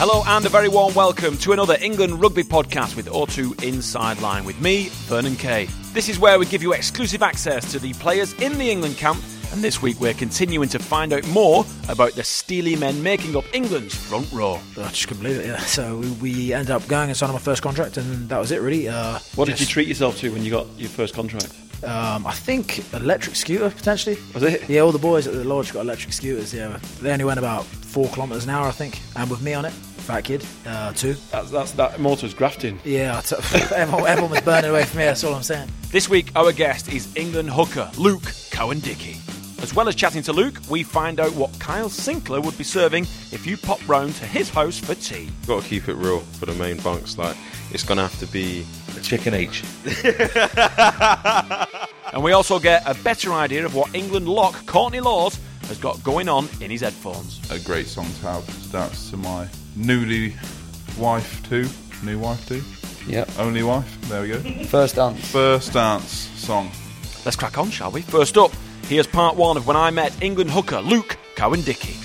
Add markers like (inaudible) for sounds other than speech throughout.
Hello and a very warm welcome to another England rugby podcast with O2 Inside Line with me, Vernon Kay. This is where we give you exclusive access to the players in the England camp, and this week we're continuing to find out more about the steely men making up England's front row. I just couldn't believe it. Yeah. So we, we ended up going and signing my first contract, and that was it really. Uh, What did you treat yourself to when you got your first contract? Um, I think electric scooter potentially. Was it? Yeah, all the boys at the lodge got electric scooters. Yeah, they only went about four kilometres an hour, I think, and with me on it, fat kid, uh, two. That's, that's that motor's grafting. Yeah, I t- (laughs) everyone, everyone was burning away from me. That's all I'm saying. This week, our guest is England hooker Luke Cowan-Dickey. As well as chatting to Luke, we find out what Kyle Sinckler would be serving if you pop round to his house for tea. Got to keep it real for the main bunks. Like it's gonna have to be a Chicken H. (laughs) And we also get a better idea of what England lock Courtney Lawes has got going on in his headphones. a great song to have. That's to my newly wife too. New wife too. Yep. Only wife. There we go. First dance. First dance song. Let's crack on, shall we? First up, here's part one of when I met England hooker Luke Cowan-Dickey.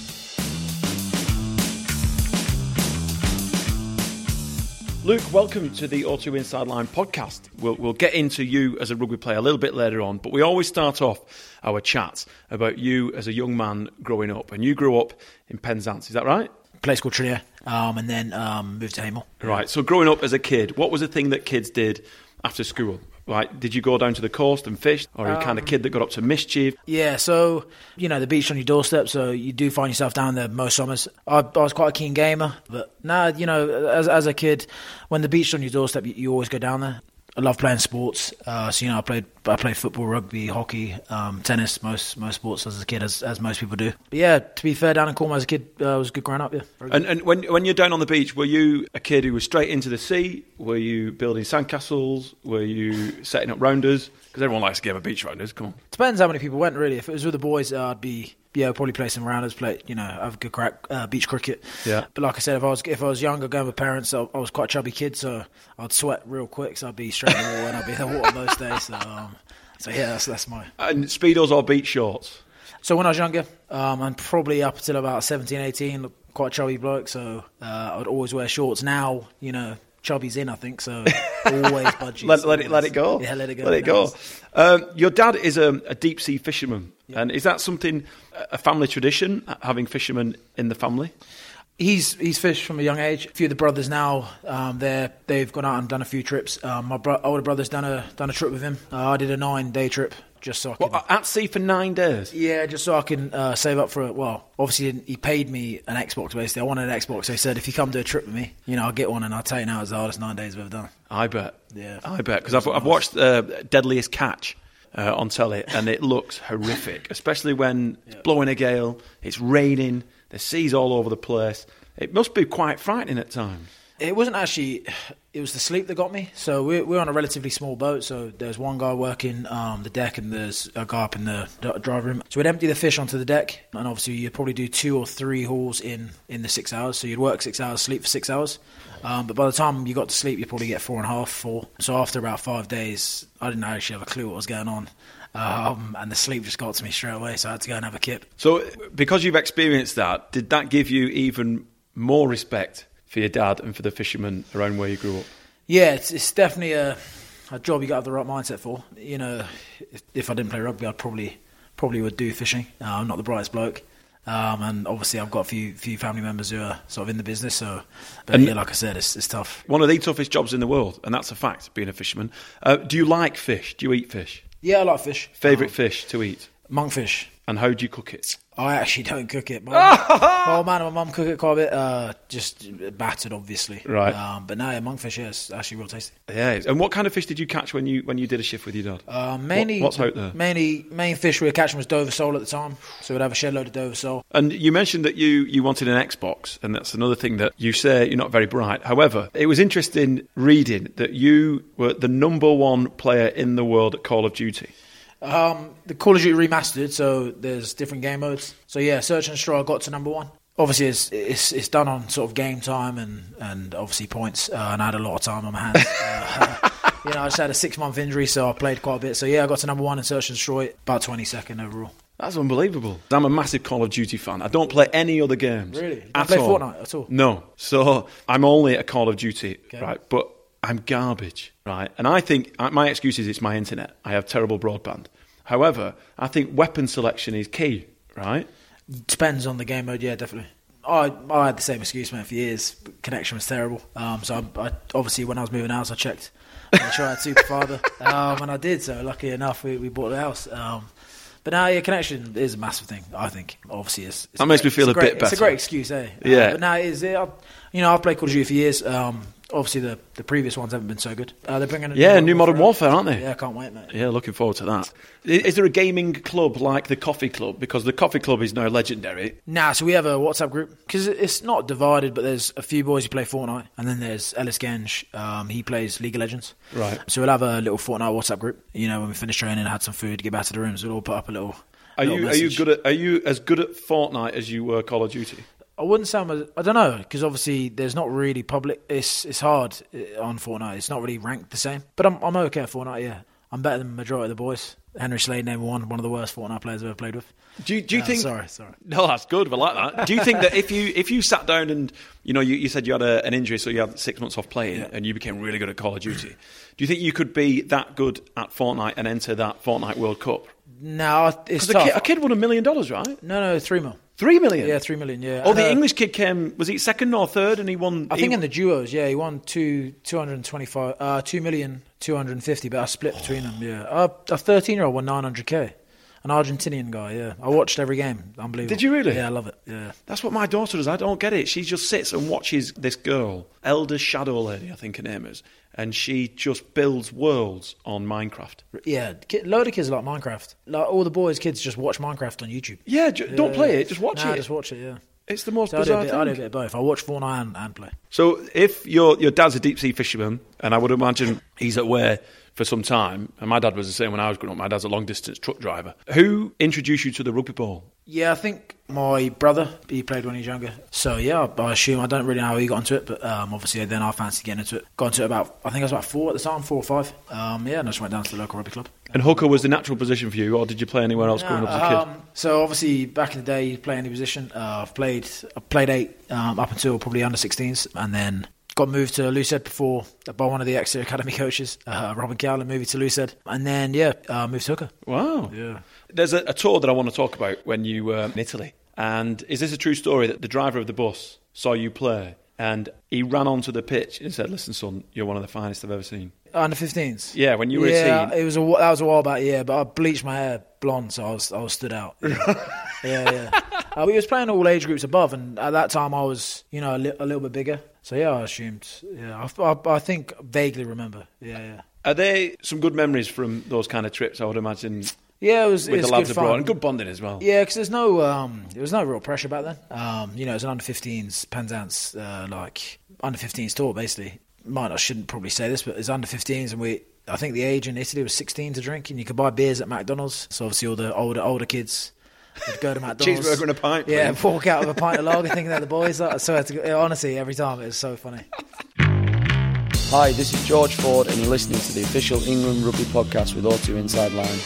Luke, welcome to the O2 Inside Line podcast. We'll, we'll get into you as a rugby player a little bit later on, but we always start off our chat about you as a young man growing up. And you grew up in Penzance, is that right? Place called Trier, um, and then um, moved to Hamel. Right. So growing up as a kid, what was the thing that kids did after school? Right. Did you go down to the coast and fish, or are you kind of kid that got up to mischief? Yeah, so you know the beach on your doorstep, so you do find yourself down there most summers. I, I was quite a keen gamer, but nah, you know, as as a kid, when the beach on your doorstep, you, you always go down there. I love playing sports, uh, so you know I played I played football, rugby, hockey, um, tennis, most most sports as a kid, as, as most people do. But yeah, to be fair, down in Cornwall as a kid uh, was good growing up. Yeah, And, and when when you're down on the beach, were you a kid who was straight into the sea? Were you building sandcastles? Were you setting up rounders? Because everyone likes to give a beach rounders. Come on. Depends how many people went really. If it was with the boys, uh, I'd be yeah, probably play some rounders, play you know, have a good crack uh, beach cricket. Yeah. But like I said, if I was if I was younger, going with parents, I, I was quite a chubby kid, so I'd sweat real quick. So I'd be straight in the water and I'd be in the water most days. So, um, so yeah, that's that's my. And speedos or beach shorts? So when I was younger, um, and probably up until about 17, 18, quite a chubby bloke. So uh, I'd always wear shorts. Now you know. Chubby's in, I think. So (laughs) always budgies. Let, let it let it go. Yeah, let it go. Let it go. Um, your dad is a, a deep sea fisherman, and is that something a family tradition having fishermen in the family? He's he's fished from a young age. A few of the brothers now, um, they they've gone out and done a few trips. Um, my bro- older brother's done a done a trip with him. Uh, I did a nine day trip just so I could. What, at sea for nine days. yeah, just so I can uh, save up for it. Well, obviously he- paid me an Xbox. Basically, I wanted an Xbox. So he said, if you come do a trip with me, you know, I'll get one. And I'll tell you now, it's the hardest nine days we've ever done. I bet. Yeah. I bet because I've, I've watched uh, Deadliest Catch uh, on telly, and it looks horrific, (laughs) especially when it's blowing a gale, it's raining, the sea's all over the place. It must be quite frightening at times. It wasn't actually. It was the sleep that got me. So we're, we're on a relatively small boat. So there's one guy working um, the deck, and there's a guy up in the d- room. So we'd empty the fish onto the deck, and obviously you'd probably do two or three hauls in in the six hours. So you'd work six hours, sleep for six hours. Um, but by the time you got to sleep, you'd probably get four and a half, four. So after about five days, I didn't actually have a clue what was going on. Um, and the sleep just got to me straight away, so I had to go and have a kip. So, because you've experienced that, did that give you even more respect for your dad and for the fishermen around where you grew up? Yeah, it's, it's definitely a, a job you got to have the right mindset for. You know, if, if I didn't play rugby, I'd probably probably would do fishing. Uh, I'm not the brightest bloke, um, and obviously I've got a few few family members who are sort of in the business. So, but And- yeah, like I said, it's, it's tough. One of the toughest jobs in the world, and that's a fact, being a fisherman. Uh, do you like fish? Do you eat fish? Yeah, I like fish. Favourite Um, fish to eat? monkfish. And how do you cook it? I actually (laughs) don't cook it. My, my old man and my mum cook it quite a bit. Uh, just battered, obviously. Right. Um, but no, monkfish, yeah, it's actually real tasty. Yeah. And what kind of fish did you catch when you when you did a shift with your dad? Uh, mainly, what's out there? Mainly, main fish we were catching was Dover sole at the time. So we'd have a shed load of Dover sole. And you mentioned that you, you wanted an Xbox, and that's another thing that you say you're not very bright. However, it was interesting reading that you were the number one player in the world at Call of Duty. Um, the Call of Duty remastered, so there's different game modes. So yeah, Search and Destroy got to number one. Obviously, it's it's, it's done on sort of game time and, and obviously points, uh, and I had a lot of time on my hands. uh, (laughs) you know, I just had a six month injury, so I played quite a bit. So yeah, I got to number one in Search and Destroy, about 22nd overall. That's unbelievable. I'm a massive Call of Duty fan. I don't play any other games. Really? You At play all. Fortnite at all? No. So I'm only a Call of Duty, Okay. right? But I'm garbage, right? And I think uh, my excuse is it's my internet. I have terrible broadband. However, I think weapon selection is key, right? Depends on the game mode, yeah, definitely. I I had the same excuse, man, for years. Connection was terrible. Um, so I, I obviously when I was moving house, I checked. I tried (laughs) Super Father, um, and I did. So lucky enough, we, we bought the house. Um, but now, yeah, connection is a massive thing. I think. Obviously, it's, it's That makes great- me feel a great, bit better. It's a great excuse, eh? Uh, Yeah. but now it is. It, I, you know, I've played Call of Duty for years. Um, obviously, the, the previous ones haven't been so good. Uh, they're bringing a Yeah, new Modern Warfare, aren't they? Yeah, I can't wait, mate. Yeah, looking forward to that. Is, Is there a gaming club like the Coffee Club? Because the Coffee Club is now legendary. Nah, so we have a WhatsApp group because it's not divided, but there's a few boys who play Fortnite, and then there's Ellis Genge. Um, he plays League of Legends. Right. So we'll have a little Fortnite WhatsApp group. You know, when we finish training, had some food, get back to the rooms, we'll all put up a little. Are little you are you good at are you as good at Fortnite as you were Call of Duty? I wouldn't say I'm. A, I don't know because obviously there's not really public. It's it's hard uh, on Fortnite. It's not really ranked the same. But I'm I'm okay at Fortnite. Yeah, I'm better than the majority of the boys. Henry Slade, number one, one of the worst Fortnite players I've ever played with. Do you, do you Uh, think? Sorry, sorry. No, that's good. I like that. Do you think that if you if you sat down and you know you, you said you had a, an injury, so you had six months off playing, Yeah. and you became really good at Call of Duty, do you think you could be that good at Fortnite and enter that Fortnite World Cup? No, it's Because a, kid- a kid won a million dollars, right? No, no, three mil. Three million. Yeah, three million. Yeah. Oh, the uh, English kid came. Was he second or third? And he won. I think in the duos, yeah, he won two two hundred and twenty five, uh, two million two hundred and fifty, but I split between them. Yeah, uh, a thirteen year old won nine hundred k, an Argentinian guy. Yeah, I watched every game. Unbelievable. Did you really? Yeah, I love it. Yeah, That's what my daughter does. I don't get it. She just sits and watches this girl, LDShadowLady, I think her name is, and she just builds worlds on Minecraft. yeah. ki- Load of kids like Minecraft. Like all the boys, kids just watch Minecraft on YouTube. Yeah, ju- don't play it. Just watch Nah, it. Just watch it. Yeah. It's the most So I do, bizarre bit, thing. I do a bit of both. I watch Fortnite and, and play. So if your your dad's a deep sea fisherman, and I would imagine he's at Ware for some time, and my dad was the same when I was growing up. My dad's a long distance truck driver. Who introduced you to the rugby ball? Yeah, I think my brother, he played when he was younger. So, yeah, I assume, I don't really know how he got into it, but um, obviously then I fancied getting into it. Got into it about, I think I was about four at the time, four or five. Um, yeah, and I just went down to the local rugby club. And hooker was the natural position for you, or did you play anywhere else growing up as a kid? Um, so obviously back in the day, you play any position. Uh, I've played, I played eight um, up until probably under 16s, and then got moved to loosehead before by one of the Exeter Academy coaches, uh, Robin Cowlin, moved to loosehead, and then yeah, uh, moved to hooker. Wow. Yeah. There's a, a tour that I want to talk about when you were in Italy. And is this a true story that the driver of the bus saw you play and he ran onto the pitch and said, Listen, son, you're one of the finest I've ever seen? Under 15s. Yeah, when you were yeah, a teen. it was a that was a while back. Yeah, but I bleached my hair blonde, so I was I was stood out. Yeah, (laughs) yeah. yeah. Uh, we was playing all age groups above, and at that time I was you know a, li- a little bit bigger. So yeah, I assumed. Yeah, I, I, I think vaguely remember. Yeah, yeah. Are there some good memories from those kind of trips, I would imagine, Yeah, it was with it was the lads good abroad? fun. And good bonding as well. Yeah, because there's no um, there was no real pressure back then. Um, you know, it was an under 15s Penzance uh, like under 15s tour basically. Might I shouldn't probably say this, but it's under 15s, and we I think the age in Italy was 16 to drink, and you could buy beers at McDonald's. So obviously all the older older kids would go to McDonald's, Cheeseburger and a pint, yeah, please. walk out with a pint of lager, (laughs) thinking they're the boys. Like, so to honestly, every time it was so funny. Hi, this is George Ford, and you're listening to the official England Rugby podcast with O2 Inside Line.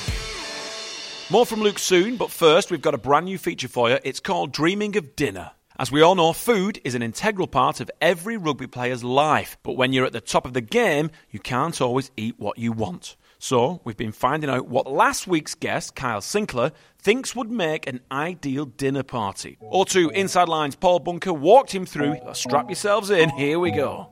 More from Luke soon, but first we've got a brand new feature for you. It's called Dreaming of Dinner. As we all know, food is an integral part of every rugby player's life, but when you're at the top of the game, you can't always eat what you want. So, we've been finding out what last week's guest, Kyle Sinckler, thinks would make an ideal dinner party. O2 Inside Line's Paul Bunker walked him through. Strap yourselves in, here we go.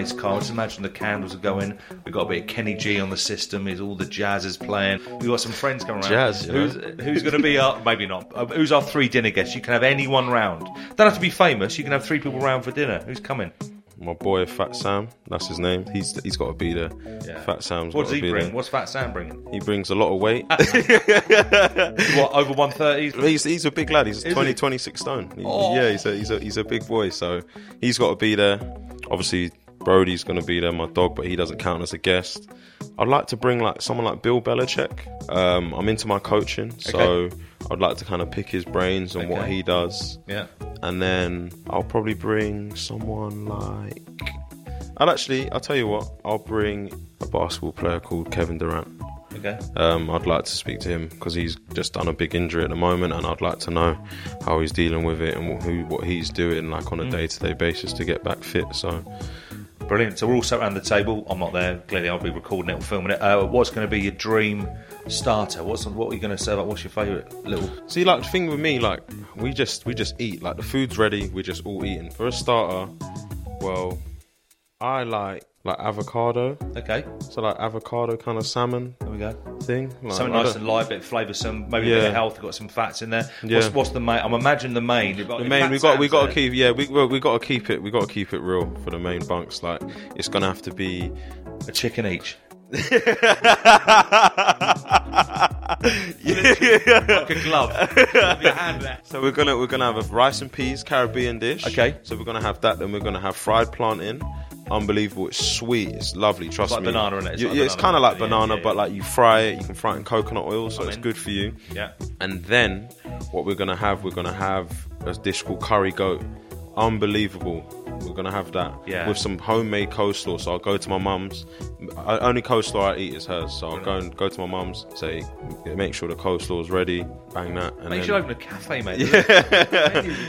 Place, Carl. Just imagine the candles are going. We've got a bit of Kenny G on the system. Is all the jazz is playing. We've got some friends coming around. Jazz, know. Who's, who's going to be our? Maybe not. Uh, who's our three dinner guests? You can have anyone round. Don't have to be famous. You can have three people round for dinner. Who's coming? My boy Fat Sam, that's his name. He's he's got to be there. Yeah. Fat Sam's What does he bring? there. What's Fat Sam bringing? He brings a lot of weight. (laughs) what over one thirty? he's he's a big lad. He's Is 20, he? 26 stone. He- Oh. Yeah, he's a he's a he's a big boy. So he's got to be there. Obviously, Brody's going to be there, my dog, but he doesn't count as a guest. I'd like to bring like someone like Bill Belichick. Um, I'm into my coaching, so I'd like to kind of pick his brains on what he does. Yeah. and then I'll probably bring someone like I'll actually, I'll tell you what, I'll bring a basketball player called Kevin Durant. Okay. Um, I'd like to speak to him because he's just done a big injury at the moment, and I'd like to know how he's dealing with it and what, who, what he's doing like on a day to day basis to get back fit. So, Brilliant. So we're all sat around the table. I'm not there. Clearly, I'll be recording it or filming it. Uh, what's going to be your dream starter? What's what are you going to serve up? What's your favourite little? see, like the thing with me, like we just we just eat. Like the food's ready, we're just all eating. For a starter, well, I like like avocado. Okay, So like avocado kind of salmon there we go. thing. Like, Something nice and light, bit flavoursome, maybe a bit Yeah. of health. Got some fats in there. Yeah. What's, what's the main? I'm imagining the main. The main, we got we got to keep yeah we well, we got to keep it we got to keep it real for the main bunks. Like it's gonna have to be a chicken each. (laughs) like a glove. With your hand there. So we're gonna we're gonna have a rice and peas Caribbean dish. Okay. So we're gonna have that. Then we're gonna have fried plantain. Unbelievable! It's sweet. It's lovely. Trust like me. banana, innit? It's You- like yeah, it's kind of like Yeah, banana, yeah, but like you fry it. You can fry it in coconut oil, so I'm it's in. good for you. Yeah. And then what we're gonna have, we're gonna have a dish called curry goat. Unbelievable. We're gonna have that Yeah. with some homemade coleslaw. So I'll go to my mum's. I, only coleslaw I eat is hers. So I'll go and go to my mum's. Say, make sure the coleslaw is ready. Bang that. And Make then, sure you open a cafe, mate. Yeah.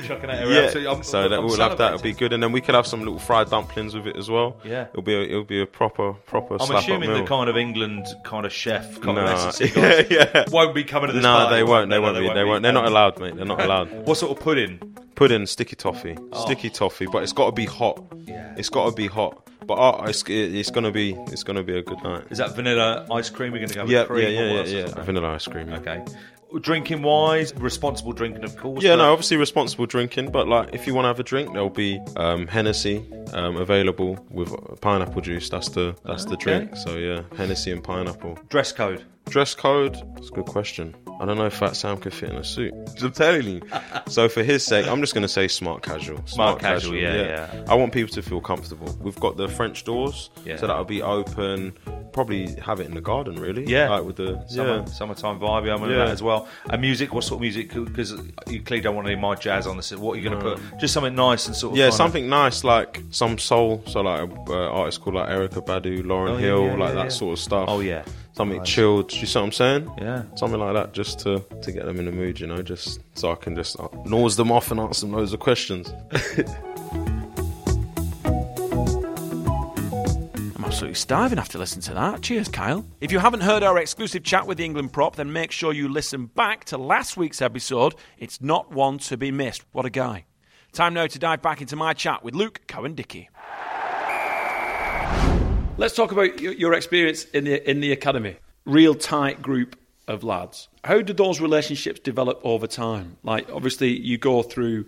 chucking around. yeah. So, I'm- so that I'm we'll have that. It'll be good, and then we could have some little fried dumplings with it as well. Yeah. it'll be a, it'll be a proper proper. I'm assuming the kind of England kind of chef, kind No. of (laughs) guys Yeah. won't be coming to this No, party. they won't. They No, won't be. They won't. They're not allowed, mate. They're not allowed. What sort of pudding? Pudding, sticky toffee, sticky toffee, but it's got to be hot. Yeah. It's got to be hot. But uh, it's, it's gonna be it's gonna be a good night. Is that vanilla ice cream? We're going to go with Yeah, cream yeah, yeah, yeah, yeah. Vanilla ice cream. Yeah. Okay. Drinking wise, responsible drinking, of course. Yeah, no, obviously responsible drinking, but like if you want to have a drink, there'll be um, Hennessy um, available with pineapple juice. That's the that's the Okay. drink. So yeah, Hennessy and pineapple. Dress code. Dress code? It's a good question. I don't know if Fat Sam could fit in a suit. I'm telling you. so for his sake, I'm just going to say smart casual. Smart casual, yeah, yeah. I want people to feel comfortable. We've got the French doors, Yeah. so that'll be open. Probably have it in the garden, really. Yeah. like with the Summer, yeah. summertime vibe, I'm in Yeah. that as well. And music, what sort of music? Because you clearly don't want any my jazz on this. What are you going to put? Just something nice and sort of Yeah, something nice like some soul. So like uh, artists called like Erykah Badu, Lauryn Oh, yeah, Hill, yeah, like yeah, that yeah. sort of stuff. Oh yeah, something chilled. You see what I'm saying? Yeah. something like that, just to to get them in the mood, you know, just so I can just uh, nose them off and ask them loads of questions. (laughs) I'm absolutely starving after listening to that. Cheers, Kyle. If you haven't heard our exclusive chat with the England prop, then make sure you listen back to last week's episode. It's not one to be missed. What a guy. Time now to dive back into my chat with Luke Cowan-Dickey. Let's talk about your, experience in the in the academy. Real tight group of lads. How did those relationships develop over time? Like, obviously, you go through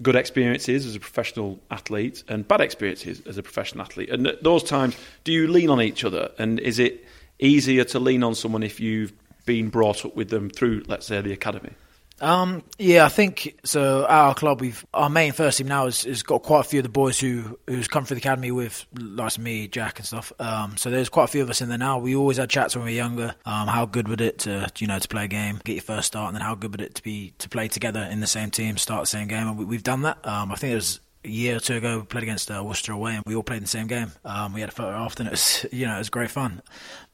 good experiences as a professional athlete and bad experiences as a professional athlete. And at those times, do you lean on each other? And is it easier to lean on someone if you've been brought up with them through, let's say, the academy? Um, yeah, I think so. Our club, we've our main first team now has, has got quite a few of the boys who who's come through the academy with, like me, Jack, and stuff. Um, so there's quite a few of us in there now. We always had chats when we were younger. Um, how good would it to you know to play a game, get your first start, and then how good would it to be to play together in the same team, start the same game, and we, we've done that. Um, I think was a year or two ago, we played against uh, Worcester away, and we all played in the same game. Um, we had a photo after, and it was (laughs) you know it was great fun.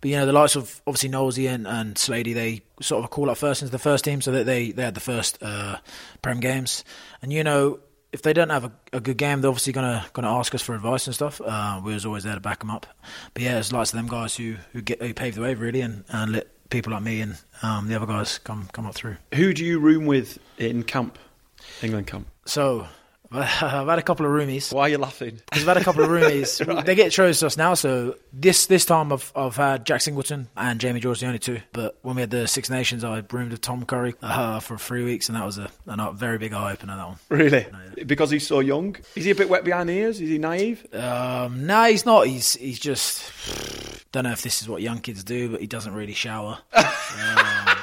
But you know the likes of obviously Knowlesy and, and Slady, they sort of call up first into the first team, so that they they had the first uh, prem games, and you know. If they don't have a, a good game, they're obviously gonna gonna ask us for advice and stuff. Uh, we was always there to back them up. But yeah, it's lots of them guys who who get who paved the way really, and, and let people like me and um, the other guys come come up through. Who do you room with in camp, England camp? So (laughs) I've had a couple of roomies. Why are you laughing? (laughs) Because I've had a couple of roomies. (laughs) They get chose to us now. So this this time I've I've had Jack Singleton and Jamie George, the only two. But when we had the Six Nations, I roomed with Tom Curry uh, for three weeks, and that was a, a very big eye opener. That one. Really? Because he's so young? Is he a bit wet behind the ears? Is he naive? Um, no, he's not. He's he's just (sighs) don't know if this is what young kids do, but he doesn't really shower. um,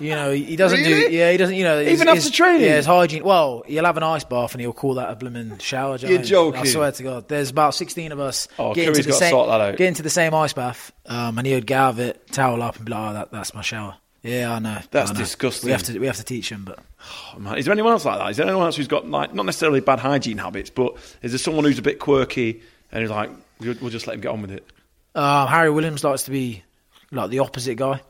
you know, he doesn't do. Yeah, he doesn't. You know, Even after training? Yeah, his hygiene. Well, he'll have an ice bath and he'll call that a blooming shower. You're what I mean? joking. I swear to God, there's about sixteen of us. Oh, get into the same, sort that out. Get into the same ice bath, um, and he would get out of it, towel up, and be like, "Oh, that, that's my shower." Yeah, I know. That's I know. disgusting. We have to we have to teach him, but Oh, man. Is there anyone else like that? Is there anyone else who's got like not necessarily bad hygiene habits, but is there someone who's a bit quirky and he's like, we'll, we'll just let him get on with it. Um, Harry Williams likes to be like the opposite guy.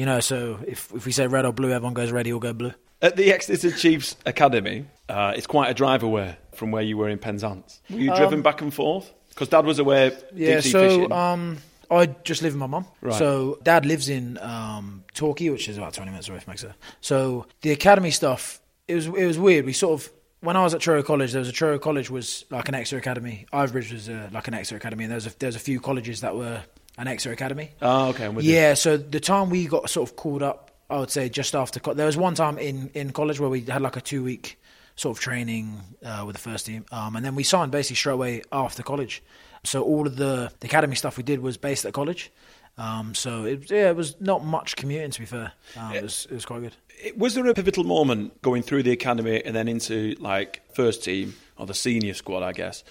You know, so if if we say red or blue, everyone goes red. He'll go blue. At the Exeter Chiefs Academy, uh, it's quite a drive away from where you were in Penzance. Were you driven back and forth? Because Dad was away Yeah, so fishing. um, I just live with my mum. Right. So dad lives in um, Torquay, which is about twenty minutes away from Exeter. So the academy stuff, it was it was weird. We sort of when I was at Truro College, there was a Truro College was like an Exeter academy. Ivybridge was uh, like an Exeter academy, and there was a, there was a few colleges that were an Exeter academy. oh, okay, I'm with you. Yeah, so the time we got sort of called up, I would say just after. Co- there was one time in, in college where we had like a two week sort of training uh, with the first team, um, and then we signed basically straight away after college. So all of the, the academy stuff we did was based at college. Um, so it, yeah, it was not much commuting to be fair. Um, it was it was quite good. It- Was there a pivotal moment going through the academy and then into like first team or the senior squad? I guess.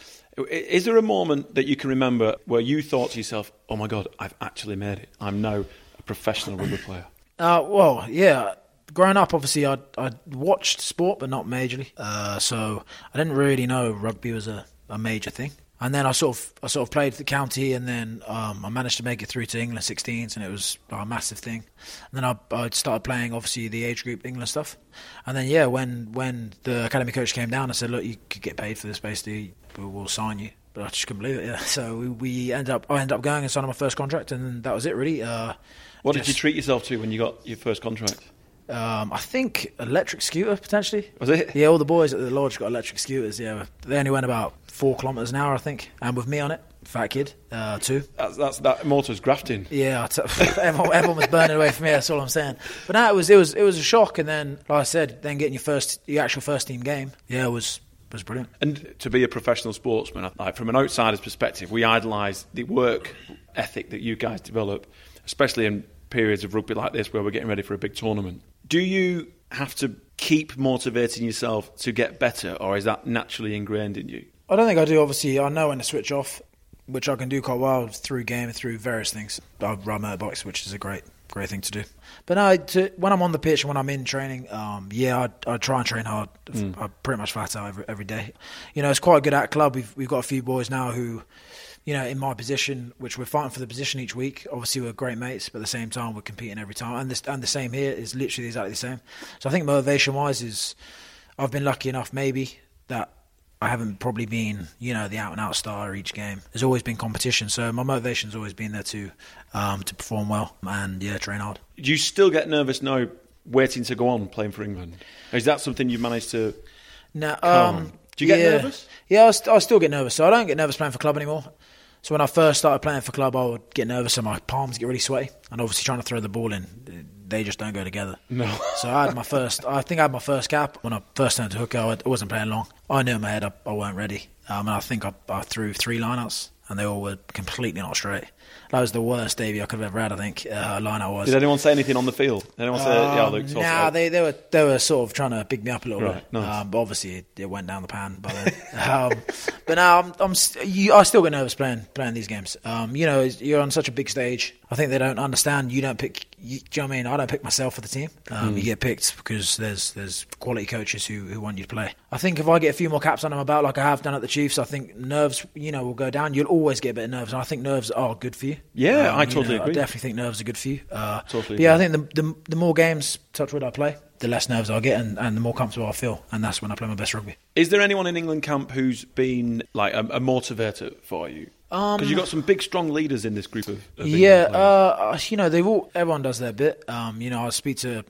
Is there a moment that you can remember where you thought to yourself, "Oh my God, I've actually made it. I'm now a professional rugby (clears throat) player." Uh, well, yeah. Growing up, obviously, I I watched sport, but not majorly. Uh, so I didn't really know rugby was a, a major thing. And then I sort of I sort of played for the county, and then um, I managed to make it through to England 16s, and it was a massive thing. And then I I started playing obviously the age group England stuff. And then yeah, when when the academy coach came down, I said, look, you could get paid for this, basically, we'll, we'll sign you. But I just couldn't believe it. Yeah. So we, we ended up I ended up going and signing my first contract, and that was it really. Uh, What did you treat yourself to when you got your first contract? um, I think electric scooter potentially. Was it? Yeah, all the boys at the lodge got electric scooters. Yeah, they only went about four kilometres an hour, I think, and with me on it, fat kid, uh, too. That's, that's that motor's grafting. Yeah, t- (laughs) everyone, everyone was burning away from me. That's all I'm saying. But no, it was it was it was a shock, and then, like I said, then getting your first your actual first team game, yeah, it was was brilliant. And to be a professional sportsman, like from an outsider's perspective, we idolise the work ethic that you guys develop, especially in periods of rugby like this where we're getting ready for a big tournament. Do you have to keep motivating yourself to get better, or is that naturally ingrained in you? I don't think I do. Obviously, I know when to switch off, which I can do quite well through game through various things. I ride motorbikes, which is a great, great thing to do. But no, to, when I'm on the pitch, and when I'm in training, um, yeah, I, I try and train hard. I pretty much flat out every, every day. You know, it's quite good at club. We've we've got a few boys now who, you know, in my position, which we're fighting for the position each week. Obviously, we're great mates, but at the same time, we're competing every time. And this and the same here is literally exactly the same. So I think motivation wise is, I've been lucky enough maybe that I haven't probably been, you know, the out and out star each game. There's always been competition, so my motivation's always been there to um, to perform well and yeah, train hard. Do you still get nervous now, waiting to go on playing for England? Is that something you've managed to? No, um, Do you get yeah. nervous? Yeah, I, st- I still get nervous. So I don't get nervous playing for club anymore. So when I first started playing for club, I would get nervous and my palms get really sweaty. And obviously trying to throw the ball in, they just don't go together. No. So I had my first. I think I had my first cap when I first turned to hooker. I wasn't playing long. I knew in my head I, I weren't ready. Um, and I think I, I threw three lineouts, and they all were completely not straight. That was the worst debut I could have ever had. I think uh, lineout was. Did anyone say anything on the field? Did anyone say, "Yeah, Um, Luke"? sort nah, they, they were they were sort of trying to big me up a little Right, bit. nice. Um, but obviously it, it went down the pan by then. (laughs) um, but now I'm, I'm you, I still get nervous playing playing these games. Um, you know, you're on such a big stage. I think they don't understand. You don't pick. You, do you know what I mean? I don't pick myself for the team. Um, Hmm. You get picked because there's there's quality coaches who, who want you to play. I think if I get a few more caps under my belt, like I have done at the Chiefs, I think nerves, you know, will go down. You'll always get a bit of nerves, and I think nerves are good for you. Yeah, I you totally know, agree. I definitely think nerves are good for you. Uh, Totally yeah, I think the, the the more games, touch wood, I play, the less nerves I get, and, and the more comfortable I feel, and that's when I play my best rugby. Is there anyone in England camp who's been like a, a motivator for you? Because you've got some big, strong leaders in this group of. of yeah, uh, you know, they've all everyone does their bit. Um, you know, I speak to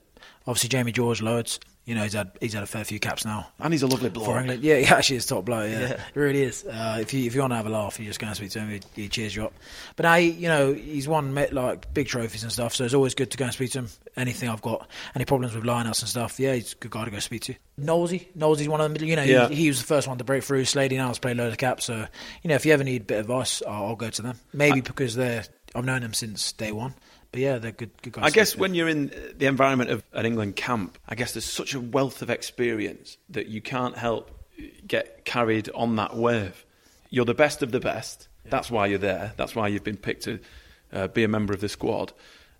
obviously Jamie George loads. You know, he's had he's had a fair few caps now. and he's a lovely bloke For. England, yeah, he actually is top bloke. Yeah, he really is. Uh, if you if you want to have a laugh, you just go and speak to him. He, he cheers you up. But now, he, you know, he's won like big trophies and stuff. So it's always good to go and speak to him. Anything I've got, any problems with lineouts and stuff, yeah, he's a good guy to go speak to. Knowlesy, Knowlesy's one of them. You know, Yeah. he, he was the first one to break through. Slady now has played loads of caps. So you know, if you ever need a bit of advice, I'll, I'll go to them. Maybe because they're I've known them since day one. But yeah, they're good. Good guys. I guess when you're in the environment of an England camp, I guess there's such a wealth of experience that you can't help get carried on that wave. You're the best of the best. That's why you're there. That's why you've been picked to uh, be a member of the squad.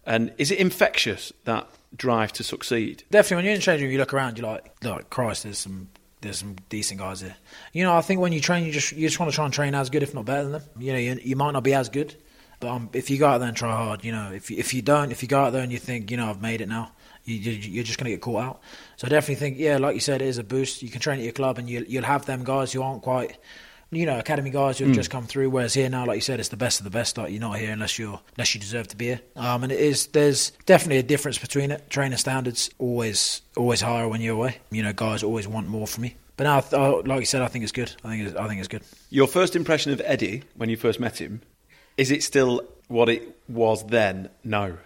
And is it infectious that drive to succeed? Definitely, when you're in room, you look around, you're like, like Christ, there's some there's some decent guys here. You know, I think when you train, you just you just want to try and train as good, if not better than them. You know, you, you might not be as good, but um, if you go out there and try hard, you know, if you, if you don't, if you go out there and you think, you know, I've made it now, you, you, you're just going to get caught out. So I definitely think, yeah, like you said, it is a boost. You can train at your club, and you, you'll have them guys who aren't quite you know, academy guys who've just come through. Whereas here now, like you said, it's the best of the best. Like you're not here unless you're unless you deserve to be here. Um, and it is there's definitely a difference between it. Trainer standards always always higher when you're away. You know, guys always want more from me. But now, I th- I- like you said, I think it's good. I think it's, I think it's good. Your first impression of Eddie when you first met him, is it still what it was then? No.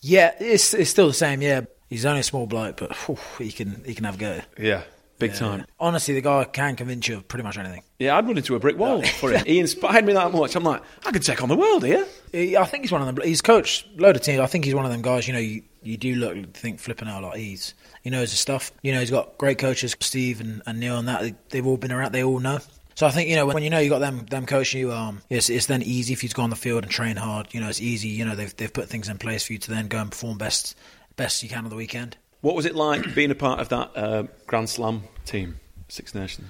Yeah, it's it's still the same. Yeah, he's only a small bloke, but whew, he can he can have a go. Yeah, big Yeah. time. Honestly, the guy can convince you of pretty much anything. Yeah, I'd run into a brick wall for him. He inspired me that much. I'm like, I could take on the world here. He- I think he's one of them. He's coached a load of teams. I think he's one of them guys. You know, you, you do look think flipping out like he's he knows his stuff. You know, he's got great coaches, Steve and, and Neil, and that they've all been around. They all know. So I think you know when, when you know you got them them coaching you, um, it's, it's then easy for you to go on the field and train hard. You know, it's easy. You know, they've they've put things in place for you to then go and perform best best you can on the weekend. What was it like being a part of that uh, Grand Slam team, Six Nations?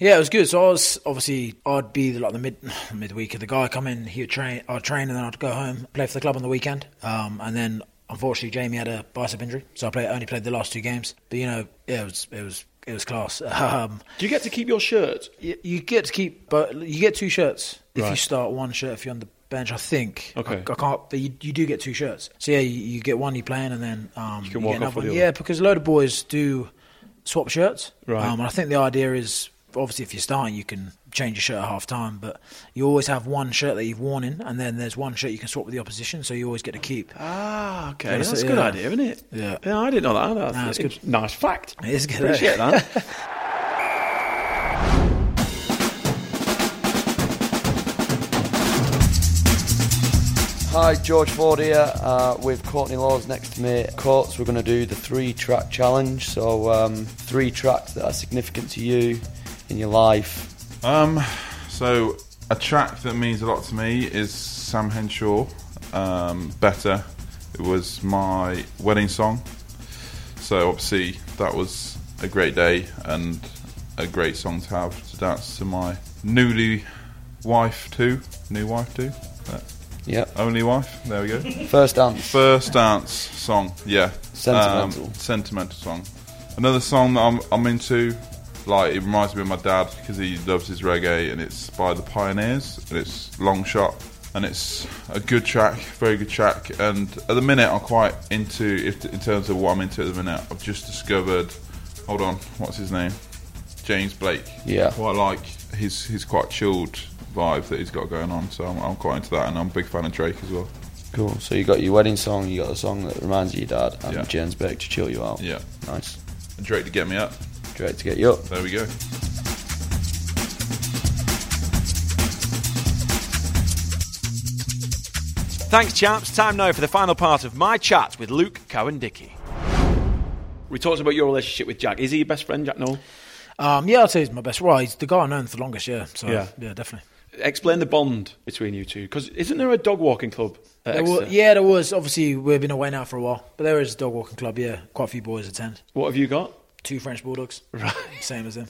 Yeah, it was good. So I was obviously I'd be like the mid (sighs) midweek of the guy come in, he would train, I'd train, and then I'd go home, play for the club on the weekend. Um, and then unfortunately Jamie had a bicep injury, so I played, only played the last two games. But you know, yeah, it was it was it was class. Um, Do you get to keep your shirt? you, you get to keep, but you get two shirts if you start one shirt if you're on the bench. I think. Okay. I, I can't. But you, you do get two shirts. So yeah, you, you get one you playing, and then um, You can walk off another with one. Yeah, because a load of boys do swap shirts. Right. Um, and I think the idea is obviously if you're starting, you can change your shirt at half time, but you always have one shirt that you've worn in, and then there's one shirt you can swap with the opposition, so you always get to keep. Ah, okay. Yeah, that's so- a good yeah. idea, isn't it? Yeah. Yeah, I didn't know that. That's, Nah, it's good. Nice fact. It is good. Appreciate that. (laughs) Hi, George Ford here uh, with Courtney Lawes next to me. Courts, we're going to do the three track challenge. So, um, three tracks that are significant to you in your life. Um, so a track that means a lot to me is Sam Henshaw. Um, Better. It was my wedding song. So obviously that was a great day and a great song to have to dance to my newly wife too. New wife too. Yeah. Only wife. There we go. First dance. First dance song, yeah. Sentimental. Um, sentimental song. Another song that I'm, I'm into, like, it reminds me of my dad because he loves his reggae and it's by the Pioneers and it's Long Shot and it's a good track, very good track. And at the minute, I'm quite into, if, in terms of what I'm into at the minute, I've just discovered, hold on, what's his name? James Blake. Yeah. Quite like his, his quite chilled vibe that he's got going on. So I'm, I'm quite into that and I'm a big fan of Drake as well. Cool. So you got your wedding song, you got a song that reminds you of your dad, and Yeah. James Blake to chill you out. Yeah. Nice. And Drake to get me up. Great to get you up. There we go. Thanks, chaps. Time now for the final part of my chat with Luke Cowan-Dickey. We talked about your relationship with Jack. Is he your best friend, Jack Nowell? Um, yeah, I'd say he's my best. Well, he's the guy I've known for the longest. Yeah. So Yeah. yeah, definitely. Explain the bond between you two, because isn't there a dog walking club? There wa- Exeter? yeah, there was. Obviously, we've been away now for a while, but there is a dog walking club. Yeah, quite a few boys attend. What have you got? Two French bulldogs. Right. Same as them.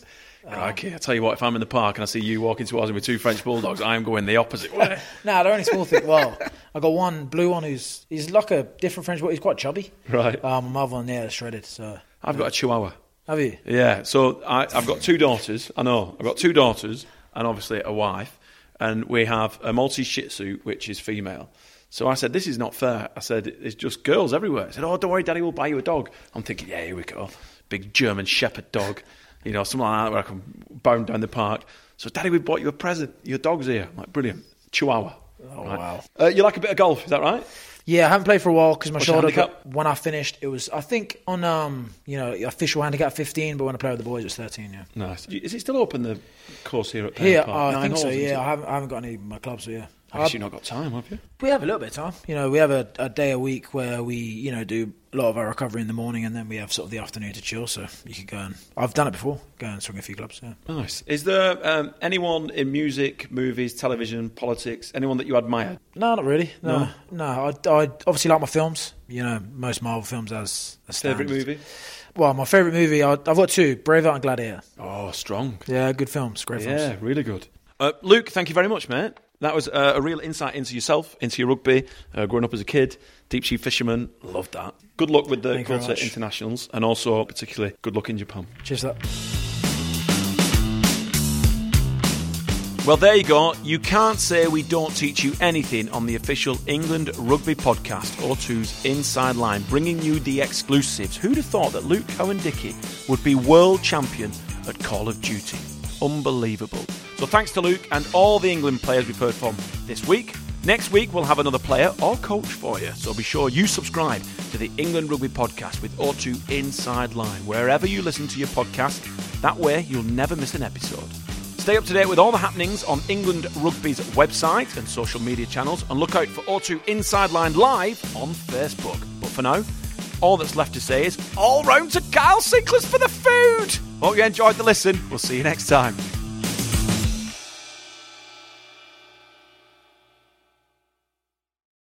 Crikey, I tell you what, if I'm in the park and I see you walking towards me with two French bulldogs, I am going the opposite way. (laughs) Nah, they're only small things. Well, I got one blue one who's he's like a different French, but he's quite chubby. Right. Um, my other one, yeah, is shredded. So I've got a Chihuahua. have you? Yeah, so I, I've got two daughters. I know I've got two daughters and obviously a wife, and we have a Maltese Shih Tzu which is female. So I said, "This is not fair." I said, "It's just girls everywhere." I said, "Oh, don't worry, Daddy we'll buy you a dog." I'm thinking, "Yeah, here we go, big German Shepherd dog, you know, something like that where I can bound down the park." So, Daddy, we bought you a present. Your dog's here. I'm like, brilliant, Chihuahua. Oh Right. wow. Uh, you like a bit of golf? Is that right? Yeah, I haven't played for a while because my What's shoulder. handicap? Got, when I finished, it was I think on um you know official handicap 15, but when I played with the boys, it was 13. Yeah. Nice. Is it still open the course here at Payne Here, Park? I Nine think so. Yeah. I haven't, I haven't got any of my clubs, so yeah. I guess you've not got time, have you? We have a little bit of time. You know, we have a, a day a week where we, you know, do a lot of our recovery in the morning, and then we have sort of the afternoon to chill. So you could go and I've done it before. Go and swing a few clubs. Yeah. Nice. Is there um, anyone in music, movies, television, politics, anyone that you admire? No, not really. No, no. I, I obviously like my films. You know, most Marvel films as a Favorite movie? well, my favourite movie, I- I've got two Braveheart and Gladiator. Oh, strong. Yeah, good films, great films. Yeah, really good. Uh, Luke, thank you very much, mate. That was uh, a real insight into yourself, into your rugby, uh, growing up as a kid, deep sea fisherman. Loved that. Good luck with the Thank Quilter internationals, and also particularly good luck in Japan. Cheers that. Well, there you go. You can't say we don't teach you anything on the official England Rugby podcast, O2's Inside Line, bringing you the exclusives. Who'd have thought that Luke Cowan-Dickey would be world champion at Call of Duty? Unbelievable. So thanks to Luke and all the England players we've heard from this week. Next week, we'll have another player or coach for you. So be sure you subscribe to the England Rugby podcast with O2 Inside Line, wherever you listen to your podcast. That way, you'll never miss an episode. Stay up to date with all the happenings on England Rugby's website and social media channels, and look out for O2 Inside Line Live on Facebook. But for now, all that's left to say is all round to Kyle Sinckler's for the food! Hope you enjoyed the listen. We'll see you next time.